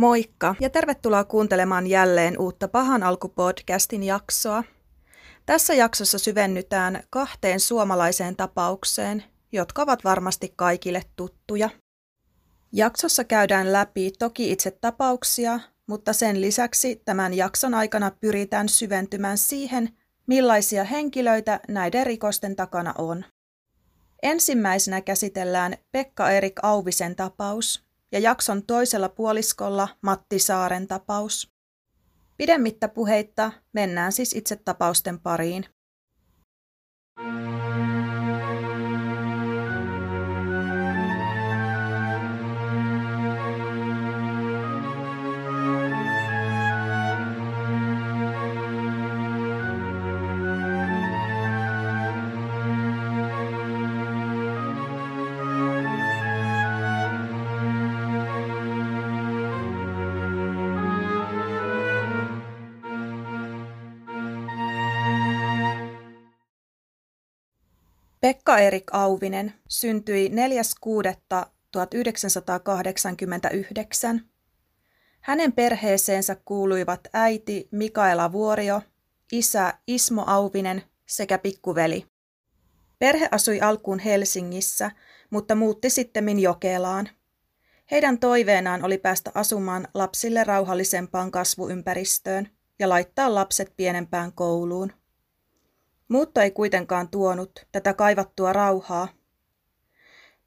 Moikka ja tervetuloa kuuntelemaan jälleen uutta Pahan alku-podcastin jaksoa. Tässä jaksossa syvennytään kahteen suomalaiseen tapaukseen, jotka ovat varmasti kaikille tuttuja. Jaksossa käydään läpi toki itse tapauksia, mutta sen lisäksi tämän jakson aikana pyritään syventymään siihen, millaisia henkilöitä näiden rikosten takana on. Ensimmäisenä käsitellään Pekka Erik Auvisen tapaus ja jakson toisella puoliskolla Matti Saaren tapaus. Pidemmittä puheitta mennään siis itse tapausten pariin. Pekka Erik Auvinen syntyi 4.6.1989. Hänen perheeseensä kuuluivat äiti Mikaela Vuorio, isä Ismo Auvinen sekä pikkuveli. Perhe asui alkuun Helsingissä, mutta muutti sitten Jokelaan. Heidän toiveenaan oli päästä asumaan lapsille rauhallisempaan kasvuympäristöön ja laittaa lapset pienempään kouluun. Muutto ei kuitenkaan tuonut tätä kaivattua rauhaa.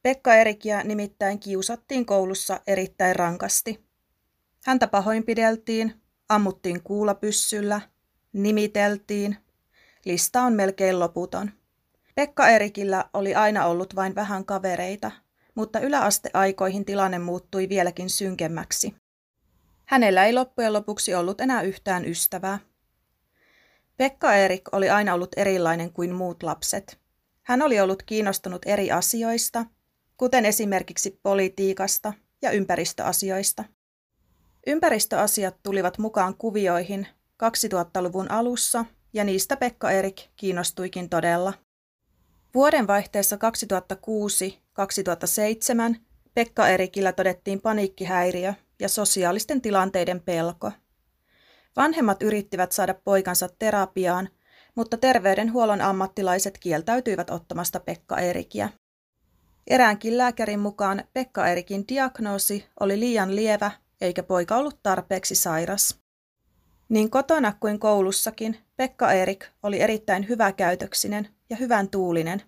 Pekka Erikiä nimittäin kiusattiin koulussa erittäin rankasti. Häntä pahoinpideltiin, ammuttiin kuulapyssyllä, nimiteltiin. Lista on melkein loputon. Pekka Erikillä oli aina ollut vain vähän kavereita, mutta yläasteaikoihin tilanne muuttui vieläkin synkemmäksi. Hänellä ei loppujen lopuksi ollut enää yhtään ystävää. Pekka Erik oli aina ollut erilainen kuin muut lapset. Hän oli ollut kiinnostunut eri asioista, kuten esimerkiksi politiikasta ja ympäristöasioista. Ympäristöasiat tulivat mukaan kuvioihin 2000-luvun alussa ja niistä Pekka Erik kiinnostuikin todella. Vuodenvaihteessa 2006-2007 Pekka Erikillä todettiin paniikkihäiriö ja sosiaalisten tilanteiden pelko – Vanhemmat yrittivät saada poikansa terapiaan, mutta terveydenhuollon ammattilaiset kieltäytyivät ottamasta Pekka Erikiä. Eräänkin lääkärin mukaan Pekka Erikin diagnoosi oli liian lievä eikä poika ollut tarpeeksi sairas. Niin kotona kuin koulussakin Pekka Erik oli erittäin hyväkäytöksinen ja hyvän tuulinen.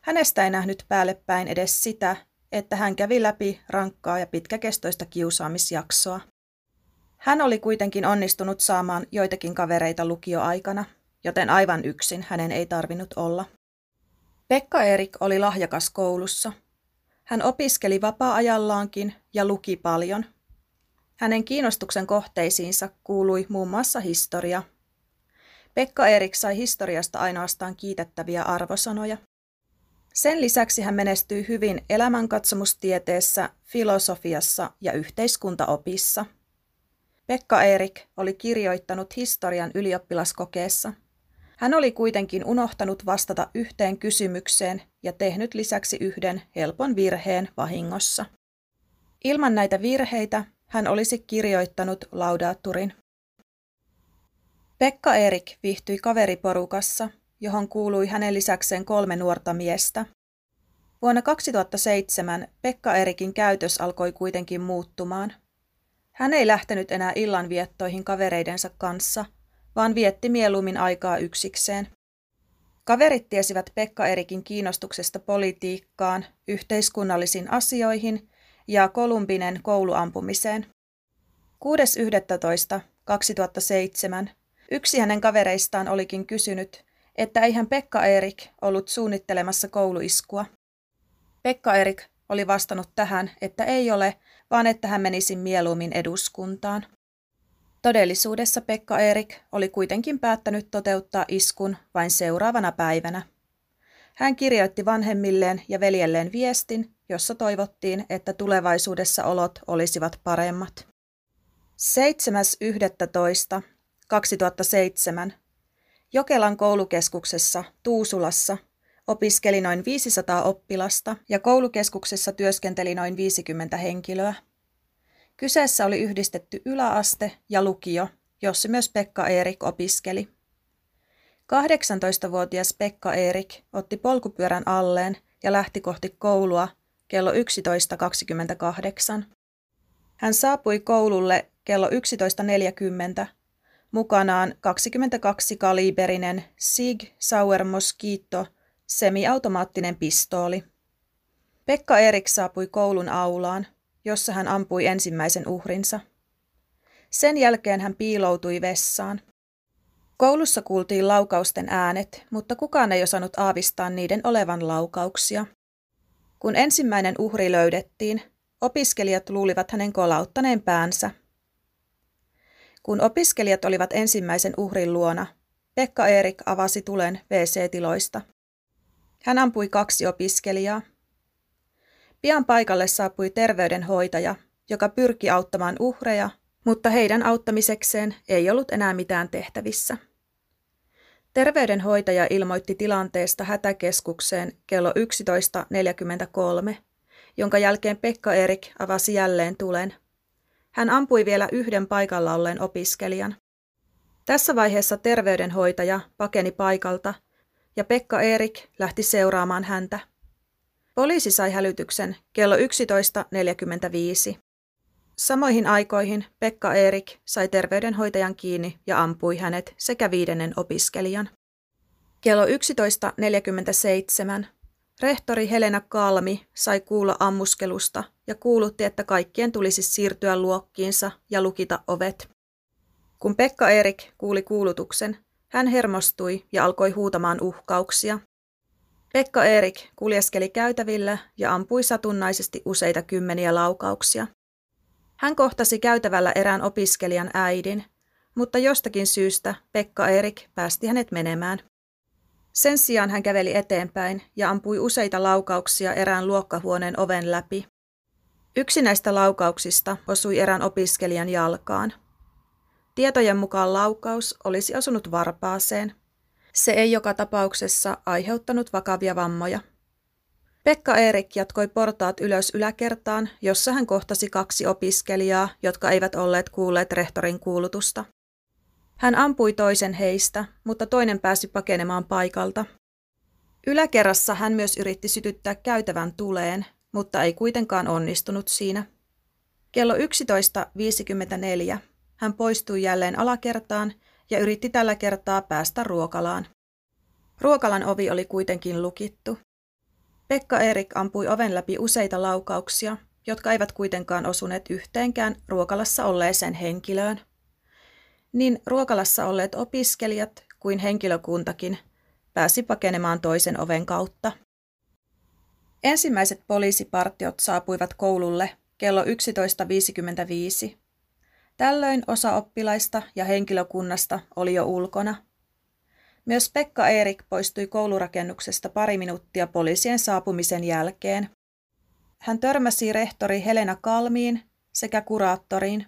Hänestä ei nähnyt päälle päin edes sitä, että hän kävi läpi rankkaa ja pitkäkestoista kiusaamisjaksoa. Hän oli kuitenkin onnistunut saamaan joitakin kavereita lukioaikana, joten aivan yksin hänen ei tarvinnut olla. Pekka Erik oli lahjakas koulussa. Hän opiskeli vapaa-ajallaankin ja luki paljon. Hänen kiinnostuksen kohteisiinsa kuului muun muassa historia. Pekka Erik sai historiasta ainoastaan kiitettäviä arvosanoja. Sen lisäksi hän menestyi hyvin elämänkatsomustieteessä, filosofiassa ja yhteiskuntaopissa – Pekka Erik oli kirjoittanut historian ylioppilaskokeessa. Hän oli kuitenkin unohtanut vastata yhteen kysymykseen ja tehnyt lisäksi yhden helpon virheen vahingossa. Ilman näitä virheitä hän olisi kirjoittanut laudaatturin. Pekka Erik viihtyi kaveriporukassa, johon kuului hänen lisäkseen kolme nuorta miestä. Vuonna 2007 Pekka Erikin käytös alkoi kuitenkin muuttumaan – hän ei lähtenyt enää illanviettoihin kavereidensa kanssa, vaan vietti mieluummin aikaa yksikseen. Kaverit tiesivät Pekka Erikin kiinnostuksesta politiikkaan, yhteiskunnallisiin asioihin ja Kolumbinen kouluampumiseen. 6.11.2007 yksi hänen kavereistaan olikin kysynyt, että eihän Pekka Erik ollut suunnittelemassa kouluiskua. Pekka Erik oli vastannut tähän, että ei ole, vaan että hän menisi mieluummin eduskuntaan. Todellisuudessa Pekka Erik oli kuitenkin päättänyt toteuttaa iskun vain seuraavana päivänä. Hän kirjoitti vanhemmilleen ja veljelleen viestin, jossa toivottiin, että tulevaisuudessa olot olisivat paremmat. 7.11.2007 Jokelan koulukeskuksessa Tuusulassa opiskeli noin 500 oppilasta ja koulukeskuksessa työskenteli noin 50 henkilöä. Kyseessä oli yhdistetty yläaste ja lukio, jossa myös Pekka Erik opiskeli. 18-vuotias Pekka Erik otti polkupyörän alleen ja lähti kohti koulua kello 11.28. Hän saapui koululle kello 11.40 mukanaan 22-kaliberinen Sig Sauer Mosquito semiautomaattinen pistooli. Pekka Erik saapui koulun aulaan, jossa hän ampui ensimmäisen uhrinsa. Sen jälkeen hän piiloutui vessaan. Koulussa kuultiin laukausten äänet, mutta kukaan ei osannut aavistaa niiden olevan laukauksia. Kun ensimmäinen uhri löydettiin, opiskelijat luulivat hänen kolauttaneen päänsä. Kun opiskelijat olivat ensimmäisen uhrin luona, Pekka Erik avasi tulen WC-tiloista. Hän ampui kaksi opiskelijaa. Pian paikalle saapui terveydenhoitaja, joka pyrki auttamaan uhreja, mutta heidän auttamisekseen ei ollut enää mitään tehtävissä. Terveydenhoitaja ilmoitti tilanteesta hätäkeskukseen kello 11.43, jonka jälkeen Pekka Erik avasi jälleen tulen. Hän ampui vielä yhden paikalla olleen opiskelijan. Tässä vaiheessa terveydenhoitaja pakeni paikalta ja Pekka Erik lähti seuraamaan häntä. Poliisi sai hälytyksen kello 11.45. Samoihin aikoihin Pekka Erik sai terveydenhoitajan kiinni ja ampui hänet sekä viidennen opiskelijan. Kello 11.47 rehtori Helena Kalmi sai kuulla ammuskelusta ja kuulutti, että kaikkien tulisi siirtyä luokkiinsa ja lukita ovet. Kun Pekka Erik kuuli kuulutuksen, hän hermostui ja alkoi huutamaan uhkauksia. Pekka Erik kuljeskeli käytävillä ja ampui satunnaisesti useita kymmeniä laukauksia. Hän kohtasi käytävällä erään opiskelijan äidin, mutta jostakin syystä Pekka Erik päästi hänet menemään. Sen sijaan hän käveli eteenpäin ja ampui useita laukauksia erään luokkahuoneen oven läpi. Yksi näistä laukauksista osui erään opiskelijan jalkaan. Tietojen mukaan laukaus olisi osunut varpaaseen. Se ei joka tapauksessa aiheuttanut vakavia vammoja. Pekka Erik jatkoi portaat ylös yläkertaan, jossa hän kohtasi kaksi opiskelijaa, jotka eivät olleet kuulleet rehtorin kuulutusta. Hän ampui toisen heistä, mutta toinen pääsi pakenemaan paikalta. Yläkerrassa hän myös yritti sytyttää käytävän tuleen, mutta ei kuitenkaan onnistunut siinä. Kello 11.54 hän poistui jälleen alakertaan ja yritti tällä kertaa päästä ruokalaan. Ruokalan ovi oli kuitenkin lukittu. Pekka Erik ampui oven läpi useita laukauksia, jotka eivät kuitenkaan osuneet yhteenkään ruokalassa olleeseen henkilöön. Niin ruokalassa olleet opiskelijat kuin henkilökuntakin pääsi pakenemaan toisen oven kautta. Ensimmäiset poliisipartiot saapuivat koululle kello 11.55. Tällöin osa oppilaista ja henkilökunnasta oli jo ulkona. Myös Pekka Erik poistui koulurakennuksesta pari minuuttia poliisien saapumisen jälkeen. Hän törmäsi rehtori Helena Kalmiin sekä kuraattoriin.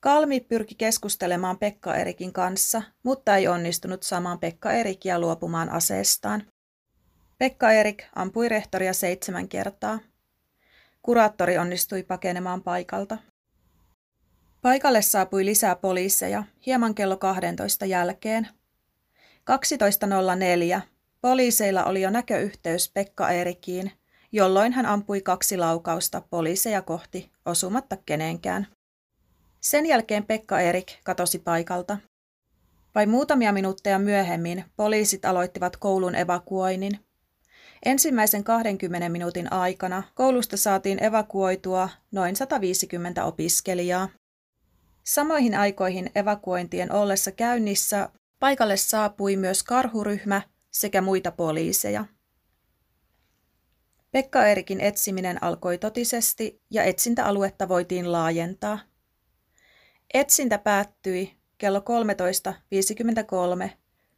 Kalmi pyrki keskustelemaan Pekka Erikin kanssa, mutta ei onnistunut saamaan Pekka Erikia luopumaan aseestaan. Pekka Erik ampui rehtoria seitsemän kertaa. Kuraattori onnistui pakenemaan paikalta. Paikalle saapui lisää poliiseja hieman kello 12 jälkeen. 12.04 poliiseilla oli jo näköyhteys Pekka Erikiin, jolloin hän ampui kaksi laukausta poliiseja kohti osumatta kenenkään. Sen jälkeen Pekka Erik katosi paikalta. Vai muutamia minuutteja myöhemmin poliisit aloittivat koulun evakuoinnin. Ensimmäisen 20 minuutin aikana koulusta saatiin evakuoitua noin 150 opiskelijaa. Samoihin aikoihin evakuointien ollessa käynnissä paikalle saapui myös karhuryhmä sekä muita poliiseja. Pekka Erikin etsiminen alkoi totisesti ja etsintäaluetta voitiin laajentaa. Etsintä päättyi kello 13.53,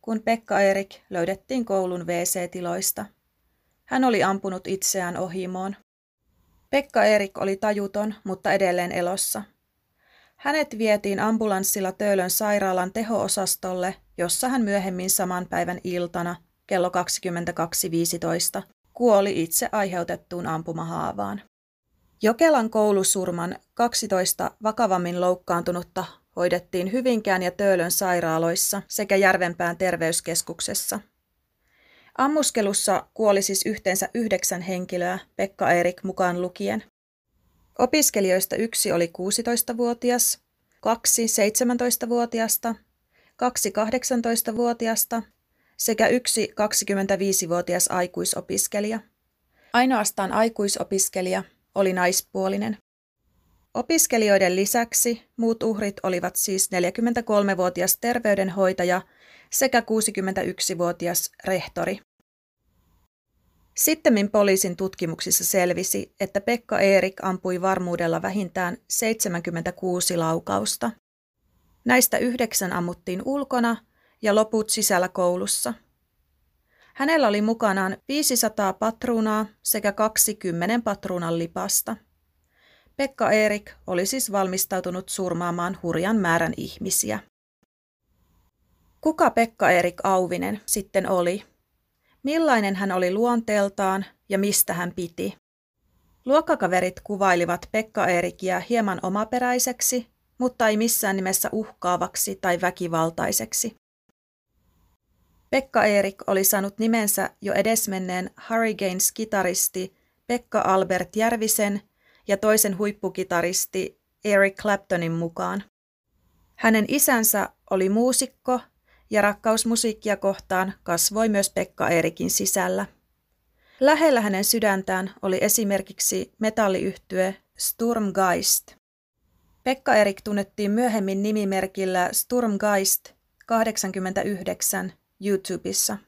kun Pekka Erik löydettiin koulun WC-tiloista. Hän oli ampunut itseään ohimoon. Pekka Erik oli tajuton, mutta edelleen elossa – hänet vietiin ambulanssilla Töölön sairaalan teho-osastolle, jossa hän myöhemmin saman päivän iltana kello 22.15 kuoli itse aiheutettuun ampumahaavaan. Jokelan koulusurman 12 vakavammin loukkaantunutta hoidettiin Hyvinkään ja Töölön sairaaloissa sekä Järvenpään terveyskeskuksessa. Ammuskelussa kuoli siis yhteensä yhdeksän henkilöä, Pekka Erik mukaan lukien. Opiskelijoista yksi oli 16-vuotias, kaksi 17-vuotiasta, kaksi 18-vuotiasta sekä yksi 25-vuotias aikuisopiskelija. Ainoastaan aikuisopiskelija oli naispuolinen. Opiskelijoiden lisäksi muut uhrit olivat siis 43-vuotias terveydenhoitaja sekä 61-vuotias rehtori. Sittemmin poliisin tutkimuksissa selvisi, että Pekka Eerik ampui varmuudella vähintään 76 laukausta. Näistä yhdeksän ammuttiin ulkona ja loput sisällä koulussa. Hänellä oli mukanaan 500 patruunaa sekä 20 patruunan lipasta. Pekka Erik oli siis valmistautunut surmaamaan hurjan määrän ihmisiä. Kuka Pekka Erik Auvinen sitten oli? Millainen hän oli luonteeltaan ja mistä hän piti? Luokkakaverit kuvailivat Pekka Erikiä hieman omaperäiseksi, mutta ei missään nimessä uhkaavaksi tai väkivaltaiseksi. Pekka Erik oli saanut nimensä jo edesmenneen Hurricanes-kitaristi Pekka Albert Järvisen ja toisen huippukitaristi Eric Claptonin mukaan. Hänen isänsä oli muusikko ja rakkaus musiikkia kohtaan kasvoi myös Pekka Erikin sisällä. Lähellä hänen sydäntään oli esimerkiksi metalliyhtye Sturmgeist. Pekka Erik tunnettiin myöhemmin nimimerkillä Sturmgeist 89 YouTubessa.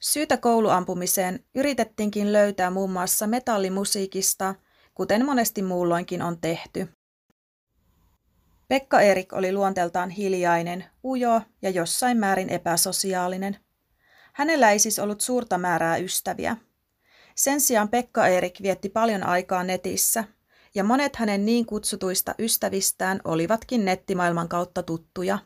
Syytä kouluampumiseen yritettiinkin löytää muun muassa metallimusiikista, kuten monesti muulloinkin on tehty. Pekka Erik oli luonteeltaan hiljainen, ujo ja jossain määrin epäsosiaalinen. Hänellä ei siis ollut suurta määrää ystäviä. Sen sijaan Pekka Erik vietti paljon aikaa netissä, ja monet hänen niin kutsutuista ystävistään olivatkin nettimaailman kautta tuttuja.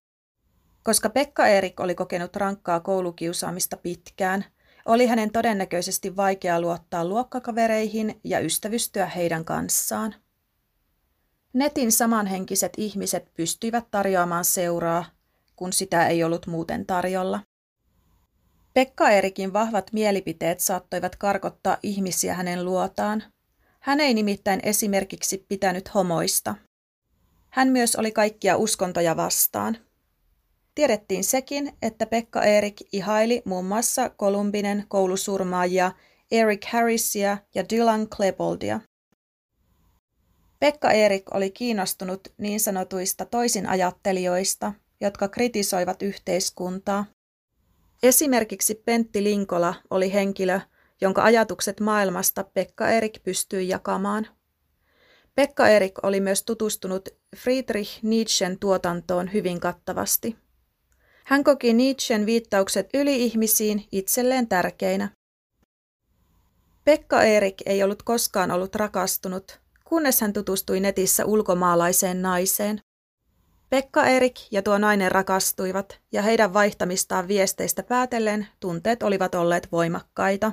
Koska Pekka Erik oli kokenut rankkaa koulukiusaamista pitkään, oli hänen todennäköisesti vaikea luottaa luokkakavereihin ja ystävystyä heidän kanssaan. Netin samanhenkiset ihmiset pystyivät tarjoamaan seuraa, kun sitä ei ollut muuten tarjolla. Pekka Erikin vahvat mielipiteet saattoivat karkottaa ihmisiä hänen luotaan. Hän ei nimittäin esimerkiksi pitänyt homoista. Hän myös oli kaikkia uskontoja vastaan. Tiedettiin sekin, että Pekka Erik ihaili muun muassa Kolumbinen koulusurmaajia Eric Harrisia ja Dylan Kleboaldia. Pekka Erik oli kiinnostunut niin sanotuista toisinajattelijoista, jotka kritisoivat yhteiskuntaa. Esimerkiksi Pentti Linkola oli henkilö, jonka ajatukset maailmasta Pekka Erik pystyi jakamaan. Pekka Erik oli myös tutustunut Friedrich Nietzschen tuotantoon hyvin kattavasti. Hän koki Nietzschen viittaukset yli-ihmisiin itselleen tärkeinä. Pekka Erik ei ollut koskaan ollut rakastunut, kunnes hän tutustui netissä ulkomaalaiseen naiseen. Pekka Erik ja tuo nainen rakastuivat, ja heidän vaihtamistaan viesteistä päätellen tunteet olivat olleet voimakkaita.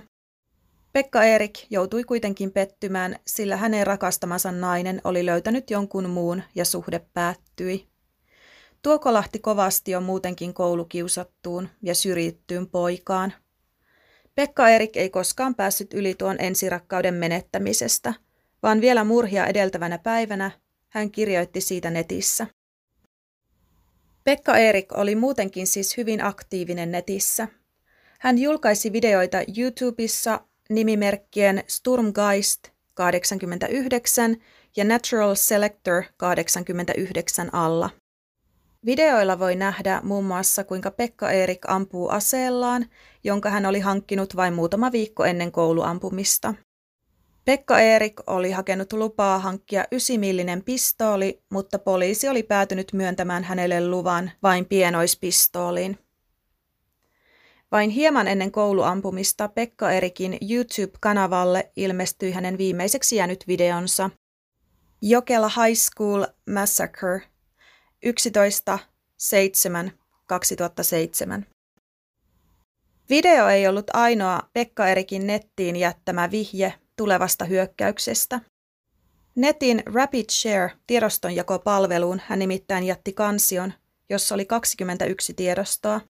Pekka Erik joutui kuitenkin pettymään, sillä hänen rakastamansa nainen oli löytänyt jonkun muun ja suhde päättyi. Tuo kolahti kovasti jo muutenkin koulukiusattuun ja syrjittyyn poikaan. Pekka Erik ei koskaan päässyt yli tuon ensirakkauden menettämisestä, vaan vielä murhia edeltävänä päivänä hän kirjoitti siitä netissä. Pekka Erik oli muutenkin siis hyvin aktiivinen netissä. Hän julkaisi videoita YouTubessa nimimerkkien Sturmgeist 89 ja Natural Selector 89 alla. Videoilla voi nähdä muun muassa, kuinka Pekka Erik ampuu aseellaan, jonka hän oli hankkinut vain muutama viikko ennen kouluampumista. Pekka Erik oli hakenut lupaa hankkia ysimillinen pistooli, mutta poliisi oli päätynyt myöntämään hänelle luvan vain pienoispistooliin. Vain hieman ennen kouluampumista Pekka Erikin YouTube-kanavalle ilmestyi hänen viimeiseksi jäänyt videonsa Jokela High School Massacre 11.7.2007. Video ei ollut ainoa Pekka Erikin nettiin jättämä vihje tulevasta hyökkäyksestä. Netin Rapid Share tiedostonjakopalveluun hän nimittäin jätti kansion, jossa oli 21 tiedostoa.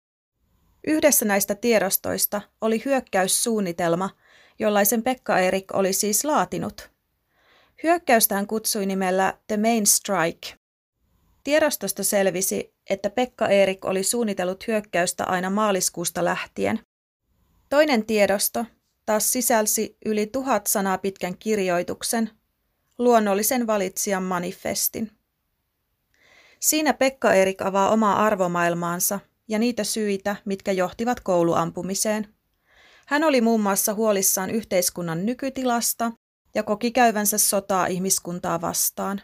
Yhdessä näistä tiedostoista oli hyökkäyssuunnitelma, jollaisen Pekka Erik oli siis laatinut. Hyökkäystä hän kutsui nimellä The Main Strike. Tiedostosta selvisi, että Pekka Erik oli suunnitellut hyökkäystä aina maaliskuusta lähtien. Toinen tiedosto taas sisälsi yli tuhat sanaa pitkän kirjoituksen, luonnollisen valitsijan manifestin. Siinä Pekka Erik avaa omaa arvomaailmaansa ja niitä syitä, mitkä johtivat kouluampumiseen. Hän oli muun muassa huolissaan yhteiskunnan nykytilasta ja koki käyvänsä sotaa ihmiskuntaa vastaan.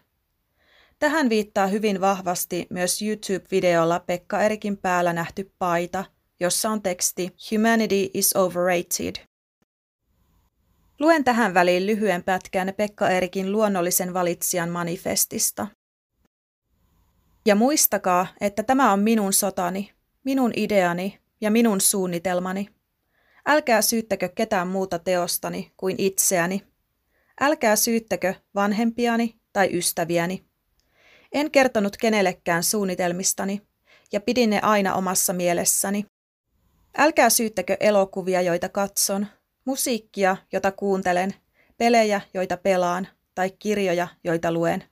Tähän viittaa hyvin vahvasti myös YouTube-videolla Pekka Erikin päällä nähty paita, jossa on teksti Humanity is overrated. Luen tähän väliin lyhyen pätkän Pekka Erikin luonnollisen valitsijan manifestista. Ja muistakaa, että tämä on minun sotani, minun ideani ja minun suunnitelmani. Älkää syyttäkö ketään muuta teostani kuin itseäni. Älkää syyttäkö vanhempiani tai ystäviäni. En kertonut kenellekään suunnitelmistani ja pidin ne aina omassa mielessäni. Älkää syyttäkö elokuvia, joita katson, musiikkia, jota kuuntelen, pelejä, joita pelaan tai kirjoja, joita luen.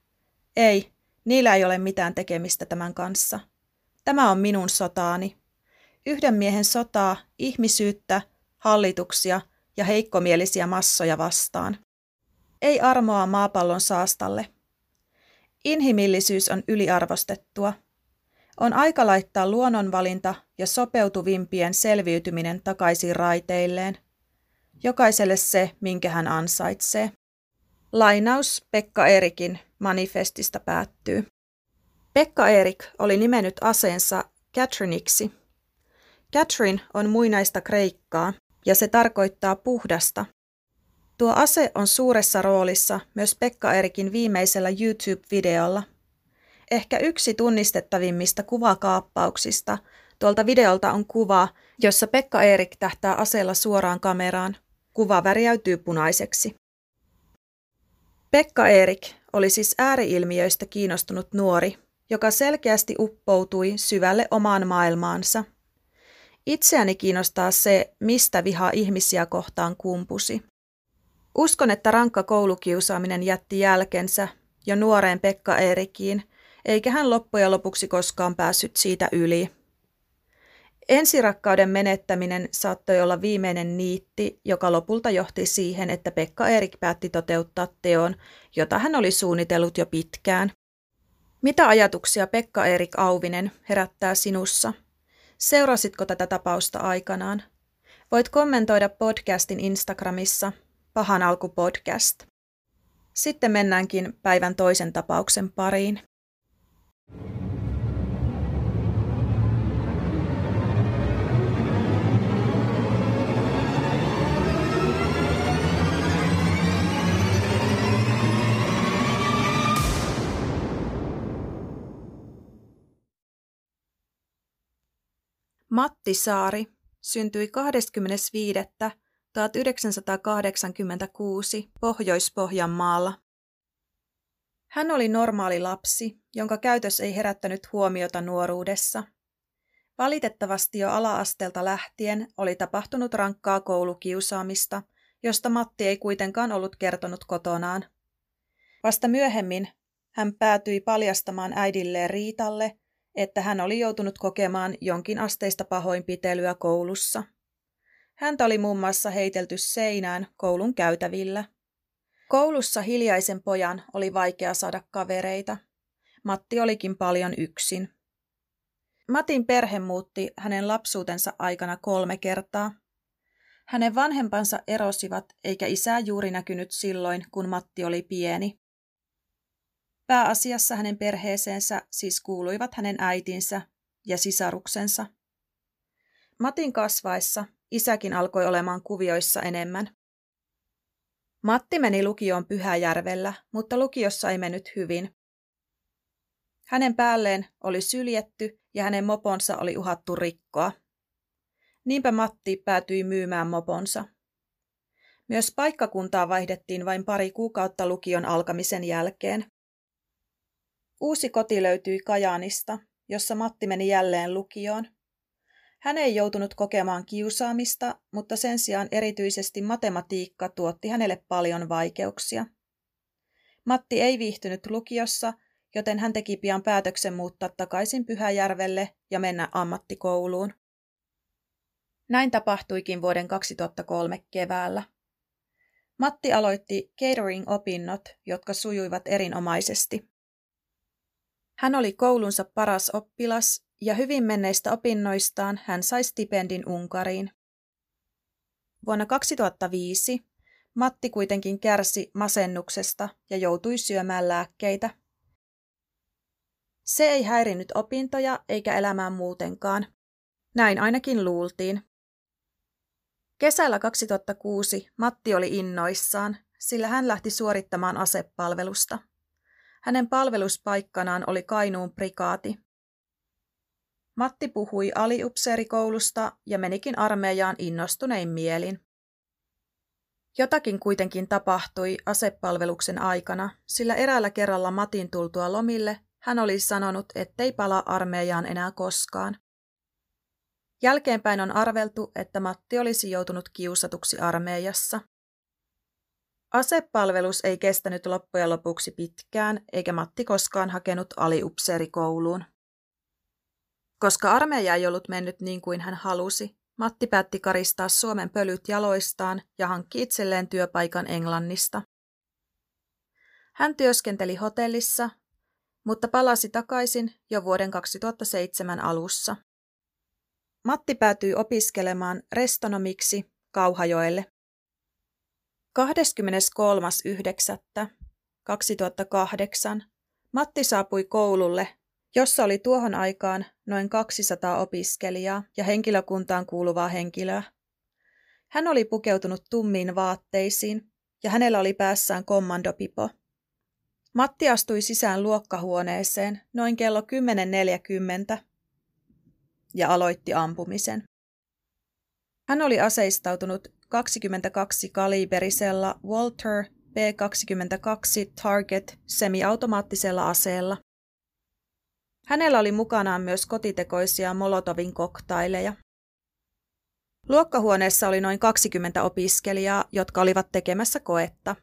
Ei, niillä ei ole mitään tekemistä tämän kanssa. Tämä on minun sotaani. Yhden miehen sotaa, ihmisyyttä, hallituksia ja heikkomielisiä massoja vastaan. Ei armoa maapallon saastalle. Inhimillisyys on yliarvostettua. On aika laittaa luonnonvalinta ja sopeutuvimpien selviytyminen takaisin raiteilleen. Jokaiselle se, minkä hän ansaitsee. Lainaus Pekka Erikin manifestista päättyy. Pekka Erik oli nimennyt aseensa Catherineiksi. Catherine on muinaista kreikkaa ja se tarkoittaa puhdasta. Tuo ase on suuressa roolissa myös Pekka Erikin viimeisellä YouTube-videolla. Ehkä yksi tunnistettavimmista kuvakaappauksista tuolta videolta on kuva, jossa Pekka Erik tähtää aseella suoraan kameraan. Kuva värjäytyy punaiseksi. Pekka Erik oli siis ääriilmiöistä kiinnostunut nuori, joka selkeästi uppoutui syvälle omaan maailmaansa. Itseäni kiinnostaa se, mistä viha ihmisiä kohtaan kumpusi. Uskon, että rankka koulukiusaaminen jätti jälkensä jo nuoreen Pekka Eerikiin, eikä hän loppujen lopuksi koskaan päässyt siitä yli. Ensirakkauden menettäminen saattoi olla viimeinen niitti, joka lopulta johti siihen, että Pekka Erik päätti toteuttaa teon, jota hän oli suunnitellut jo pitkään. Mitä ajatuksia Pekka Erik Auvinen herättää sinussa? Seurasitko tätä tapausta aikanaan? Voit kommentoida podcastin Instagramissa Pahan alku podcast. Sitten mennäänkin päivän toisen tapauksen pariin. Matti Saari syntyi 25. 1986 Pohjois-Pohjanmaalla. Hän oli normaali lapsi, jonka käytös ei herättänyt huomiota nuoruudessa. Valitettavasti jo ala-astelta lähtien oli tapahtunut rankkaa koulukiusaamista, josta Matti ei kuitenkaan ollut kertonut kotonaan. Vasta myöhemmin hän päätyi paljastamaan äidilleen Riitalle, että hän oli joutunut kokemaan jonkin asteista pahoinpitelyä koulussa. Häntä oli muun muassa heitelty seinään koulun käytävillä. Koulussa hiljaisen pojan oli vaikea saada kavereita. Matti olikin paljon yksin. Matin perhe muutti hänen lapsuutensa aikana kolme kertaa. Hänen vanhempansa erosivat, eikä isää juuri näkynyt silloin, kun Matti oli pieni. Pääasiassa hänen perheeseensä siis kuuluivat hänen äitinsä ja sisaruksensa. Matin kasvaessa isäkin alkoi olemaan kuvioissa enemmän. Matti meni lukioon Pyhäjärvellä, mutta lukiossa ei mennyt hyvin. Hänen päälleen oli syljetty ja hänen moponsa oli uhattu rikkoa. Niinpä Matti päätyi myymään moponsa. Myös paikkakuntaa vaihdettiin vain pari kuukautta lukion alkamisen jälkeen. Uusi koti löytyi Kajaanista, jossa Matti meni jälleen lukioon. Hän ei joutunut kokemaan kiusaamista, mutta sen sijaan erityisesti matematiikka tuotti hänelle paljon vaikeuksia. Matti ei viihtynyt lukiossa, joten hän teki pian päätöksen muuttaa takaisin Pyhäjärvelle ja mennä ammattikouluun. Näin tapahtuikin vuoden 2003 keväällä. Matti aloitti catering-opinnot, jotka sujuivat erinomaisesti. Hän oli koulunsa paras oppilas ja hyvin menneistä opinnoistaan hän sai stipendin Unkariin. Vuonna 2005 Matti kuitenkin kärsi masennuksesta ja joutui syömään lääkkeitä. Se ei häirinyt opintoja eikä elämää muutenkaan. Näin ainakin luultiin. Kesällä 2006 Matti oli innoissaan, sillä hän lähti suorittamaan asepalvelusta. Hänen palveluspaikkanaan oli Kainuun prikaati. Matti puhui aliupseerikoulusta ja menikin armeijaan innostunein mielin. Jotakin kuitenkin tapahtui asepalveluksen aikana, sillä eräällä kerralla Matin tultua lomille hän oli sanonut, ettei pala armeijaan enää koskaan. Jälkeenpäin on arveltu, että Matti olisi joutunut kiusatuksi armeijassa. Asepalvelus ei kestänyt loppujen lopuksi pitkään, eikä Matti koskaan hakenut aliupseerikouluun. Koska armeija ei ollut mennyt niin kuin hän halusi, Matti päätti karistaa Suomen pölyt jaloistaan ja hankki itselleen työpaikan Englannista. Hän työskenteli hotellissa, mutta palasi takaisin jo vuoden 2007 alussa. Matti päätyi opiskelemaan restonomiksi Kauhajoelle. 23.9.2008 Matti saapui koululle, jossa oli tuohon aikaan noin 200 opiskelijaa ja henkilökuntaan kuuluvaa henkilöä. Hän oli pukeutunut tummiin vaatteisiin ja hänellä oli päässään kommandopipo. Matti astui sisään luokkahuoneeseen noin kello 10.40 ja aloitti ampumisen. Hän oli aseistautunut 22 kaliberisella Walter P22 Target semiautomaattisella aseella. Hänellä oli mukanaan myös kotitekoisia Molotovin koktaileja. Luokkahuoneessa oli noin 20 opiskelijaa, jotka olivat tekemässä koetta.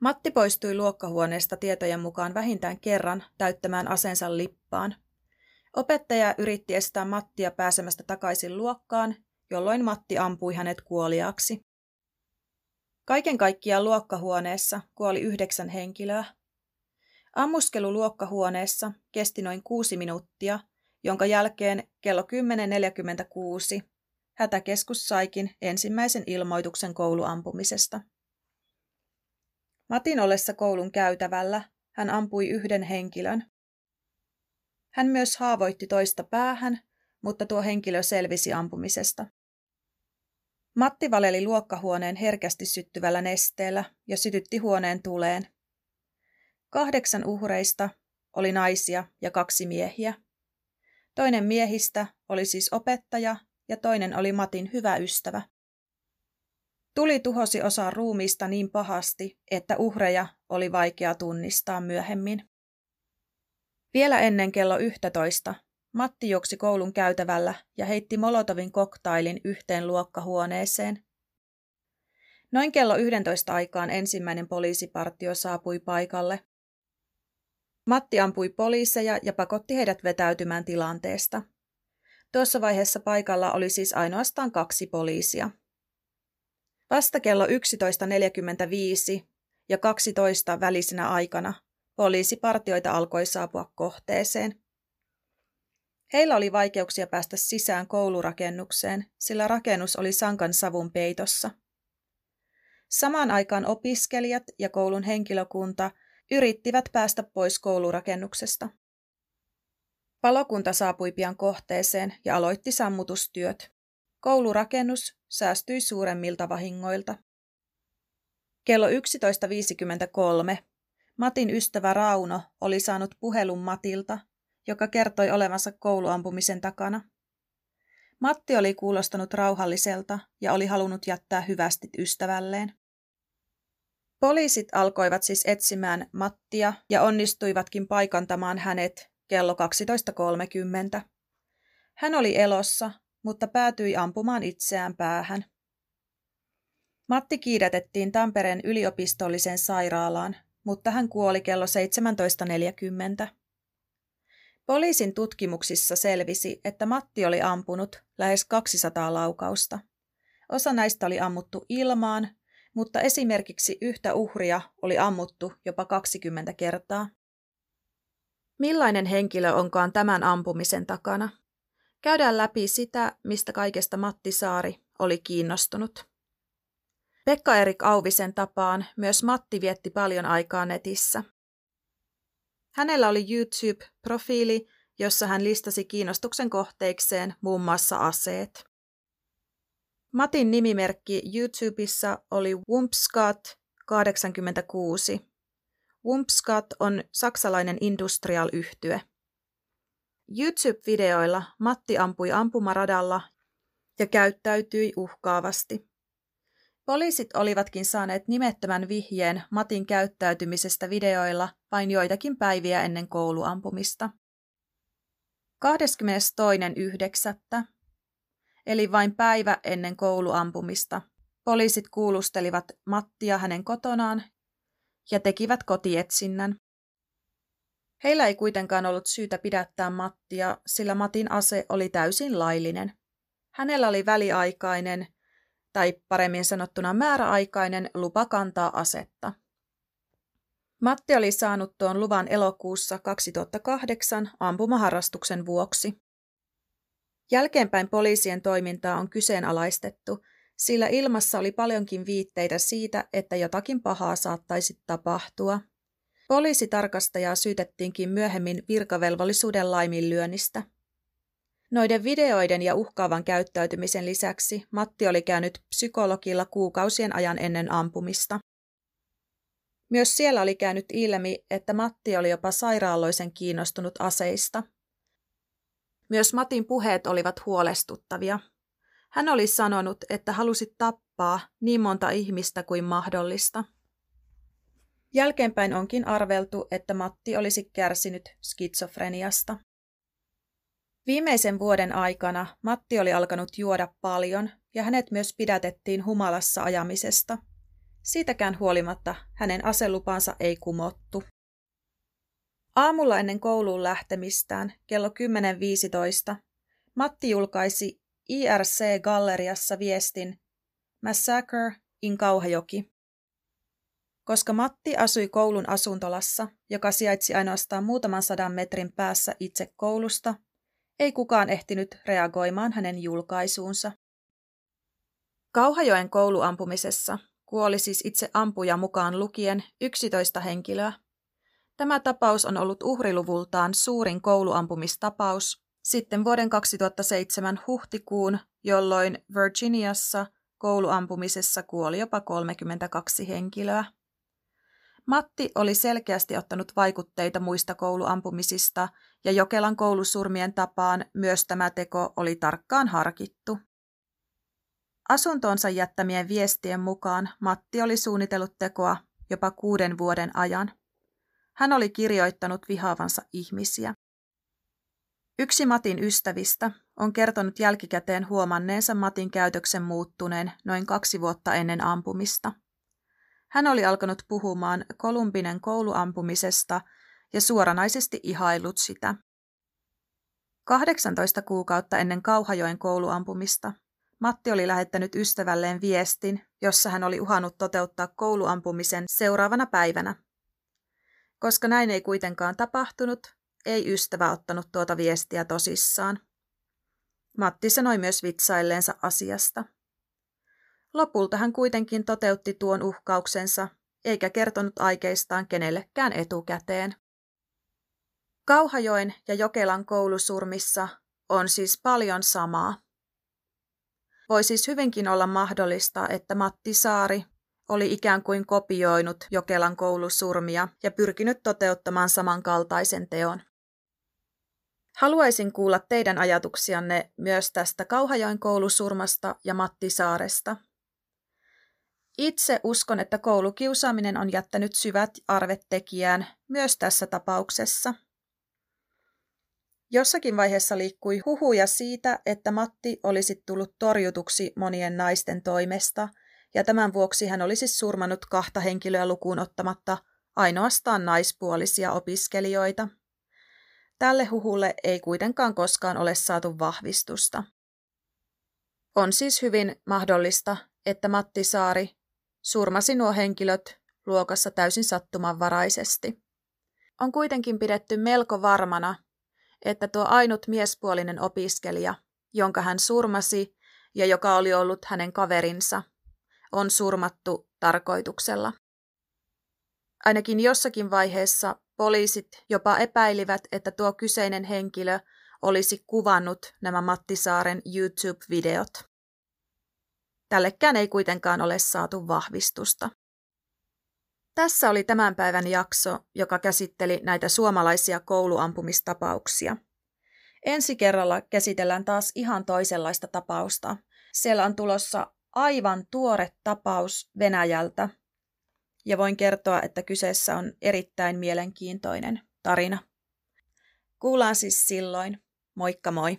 Matti poistui luokkahuoneesta tietojen mukaan vähintään kerran täyttämään asensa lippaan. Opettaja yritti estää Mattia pääsemästä takaisin luokkaan, jolloin Matti ampui hänet kuoliaaksi. Kaiken kaikkiaan luokkahuoneessa kuoli yhdeksän henkilöä. Ammuskelu luokkahuoneessa kesti noin kuusi minuuttia, jonka jälkeen kello 10.46 hätäkeskus saikin ensimmäisen ilmoituksen kouluampumisesta. Matin ollessa koulun käytävällä hän ampui yhden henkilön. Hän myös haavoitti toista päähän, mutta tuo henkilö selvisi ampumisesta. Matti valeli luokkahuoneen herkästi syttyvällä nesteellä ja sytytti huoneen tuleen. Kahdeksan uhreista oli naisia ja kaksi miehiä. Toinen miehistä oli siis opettaja ja toinen oli Matin hyvä ystävä. Tuli tuhosi osa ruumiista niin pahasti, että uhreja oli vaikea tunnistaa myöhemmin. Vielä ennen kello 11 Matti juoksi koulun käytävällä ja heitti Molotovin koktailin yhteen luokkahuoneeseen. Noin kello 11 aikaan ensimmäinen poliisipartio saapui paikalle. Matti ampui poliiseja ja pakotti heidät vetäytymään tilanteesta. Tuossa vaiheessa paikalla oli siis ainoastaan kaksi poliisia. Vasta kello 11.45 ja 12 välisenä aikana poliisipartioita alkoi saapua kohteeseen. Heillä oli vaikeuksia päästä sisään koulurakennukseen, sillä rakennus oli sankan savun peitossa. Samaan aikaan opiskelijat ja koulun henkilökunta yrittivät päästä pois koulurakennuksesta. Palokunta saapui pian kohteeseen ja aloitti sammutustyöt. Koulurakennus säästyi suuremmilta vahingoilta. Kello 11.53 Matin ystävä Rauno oli saanut puhelun Matilta, joka kertoi olevansa kouluampumisen takana. Matti oli kuulostanut rauhalliselta ja oli halunnut jättää hyvästit ystävälleen. Poliisit alkoivat siis etsimään Mattia ja onnistuivatkin paikantamaan hänet kello 12.30. Hän oli elossa, mutta päätyi ampumaan itseään päähän. Matti kiidätettiin Tampereen yliopistolliseen sairaalaan, mutta hän kuoli kello 17.40. Poliisin tutkimuksissa selvisi, että Matti oli ampunut lähes 200 laukausta. Osa näistä oli ammuttu ilmaan, mutta esimerkiksi yhtä uhria oli ammuttu jopa 20 kertaa. Millainen henkilö onkaan tämän ampumisen takana? Käydään läpi sitä, mistä kaikesta Matti Saari oli kiinnostunut. Pekka-Erik Auvisen tapaan myös Matti vietti paljon aikaa netissä. Hänellä oli YouTube-profiili, jossa hän listasi kiinnostuksen kohteikseen muun muassa aseet. Matin nimimerkki YouTubessa oli Wumpscat86. Wumpscat on saksalainen industrial-yhtye. YouTube-videoilla Matti ampui ampumaradalla ja käyttäytyi uhkaavasti. Poliisit olivatkin saaneet nimettömän vihjeen Matin käyttäytymisestä videoilla vain joitakin päiviä ennen kouluampumista. 22.9. eli vain päivä ennen kouluampumista, poliisit kuulustelivat Mattia hänen kotonaan ja tekivät kotietsinnän. Heillä ei kuitenkaan ollut syytä pidättää Mattia, sillä Matin ase oli täysin laillinen. Hänellä oli väliaikainen tai paremmin sanottuna määräaikainen lupa kantaa asetta. Matti oli saanut tuon luvan elokuussa 2008 ampumaharrastuksen vuoksi. Jälkeenpäin poliisien toimintaa on kyseenalaistettu, sillä ilmassa oli paljonkin viitteitä siitä, että jotakin pahaa saattaisi tapahtua. Poliisitarkastajaa syytettiinkin myöhemmin virkavelvollisuuden laiminlyönnistä. Noiden videoiden ja uhkaavan käyttäytymisen lisäksi Matti oli käynyt psykologilla kuukausien ajan ennen ampumista. Myös siellä oli käynyt ilmi, että Matti oli jopa sairaaloisen kiinnostunut aseista. Myös Matin puheet olivat huolestuttavia. Hän oli sanonut, että halusi tappaa niin monta ihmistä kuin mahdollista. Jälkeenpäin onkin arveltu, että Matti olisi kärsinyt skitsofreniasta. Viimeisen vuoden aikana Matti oli alkanut juoda paljon ja hänet myös pidätettiin humalassa ajamisesta. Siitäkään huolimatta hänen aselupansa ei kumottu. Aamulla ennen kouluun lähtemistään kello 10.15 Matti julkaisi IRC-galleriassa viestin Massacre in Kauhajoki. Koska Matti asui koulun asuntolassa, joka sijaitsi ainoastaan muutaman sadan metrin päässä itse koulusta, ei kukaan ehtinyt reagoimaan hänen julkaisuunsa. Kauhajoen kouluampumisessa kuoli siis itse ampuja mukaan lukien 11 henkilöä. Tämä tapaus on ollut uhriluvultaan suurin kouluampumistapaus sitten vuoden 2007 huhtikuun, jolloin Virginiassa kouluampumisessa kuoli jopa 32 henkilöä. Matti oli selkeästi ottanut vaikutteita muista kouluampumisista ja Jokelan koulusurmien tapaan myös tämä teko oli tarkkaan harkittu. Asuntoonsa jättämien viestien mukaan Matti oli suunnitellut tekoa jopa kuuden vuoden ajan. Hän oli kirjoittanut vihaavansa ihmisiä. Yksi Matin ystävistä on kertonut jälkikäteen huomanneensa Matin käytöksen muuttuneen noin kaksi vuotta ennen ampumista. Hän oli alkanut puhumaan Kolumbinen kouluampumisesta ja suoranaisesti ihailut sitä. 18 kuukautta ennen Kauhajoen kouluampumista Matti oli lähettänyt ystävälleen viestin, jossa hän oli uhannut toteuttaa kouluampumisen seuraavana päivänä. Koska näin ei kuitenkaan tapahtunut, ei ystävä ottanut tuota viestiä tosissaan. Matti sanoi myös vitsailleensa asiasta. Lopulta hän kuitenkin toteutti tuon uhkauksensa, eikä kertonut aikeistaan kenellekään etukäteen. Kauhajoen ja Jokelan koulusurmissa on siis paljon samaa. Voi siis hyvinkin olla mahdollista, että Matti Saari oli ikään kuin kopioinut Jokelan koulusurmia ja pyrkinyt toteuttamaan samankaltaisen teon. Haluaisin kuulla teidän ajatuksianne myös tästä Kauhajoen koulusurmasta ja Matti Saaresta. Itse uskon, että koulukiusaaminen on jättänyt syvät arvet tekijään myös tässä tapauksessa. Jossakin vaiheessa liikkui huhuja siitä, että Matti olisi tullut torjutuksi monien naisten toimesta, ja tämän vuoksi hän olisi surmanut kahta henkilöä lukuun ottamatta ainoastaan naispuolisia opiskelijoita. Tälle huhulle ei kuitenkaan koskaan ole saatu vahvistusta. On siis hyvin mahdollista, että Matti Saari surmasi nuo henkilöt luokassa täysin sattumanvaraisesti. On kuitenkin pidetty melko varmana, että tuo ainut miespuolinen opiskelija, jonka hän surmasi ja joka oli ollut hänen kaverinsa, on surmattu tarkoituksella. Ainakin jossakin vaiheessa poliisit jopa epäilivät, että tuo kyseinen henkilö olisi kuvannut nämä Matti Saaren YouTube-videot. Tällekään ei kuitenkaan ole saatu vahvistusta. Tässä oli tämän päivän jakso, joka käsitteli näitä suomalaisia kouluampumistapauksia. Ensi kerralla käsitellään taas ihan toisenlaista tapausta. Siellä on tulossa aivan tuore tapaus Venäjältä, ja voin kertoa, että kyseessä on erittäin mielenkiintoinen tarina. Kuullaan siis silloin. Moikka moi!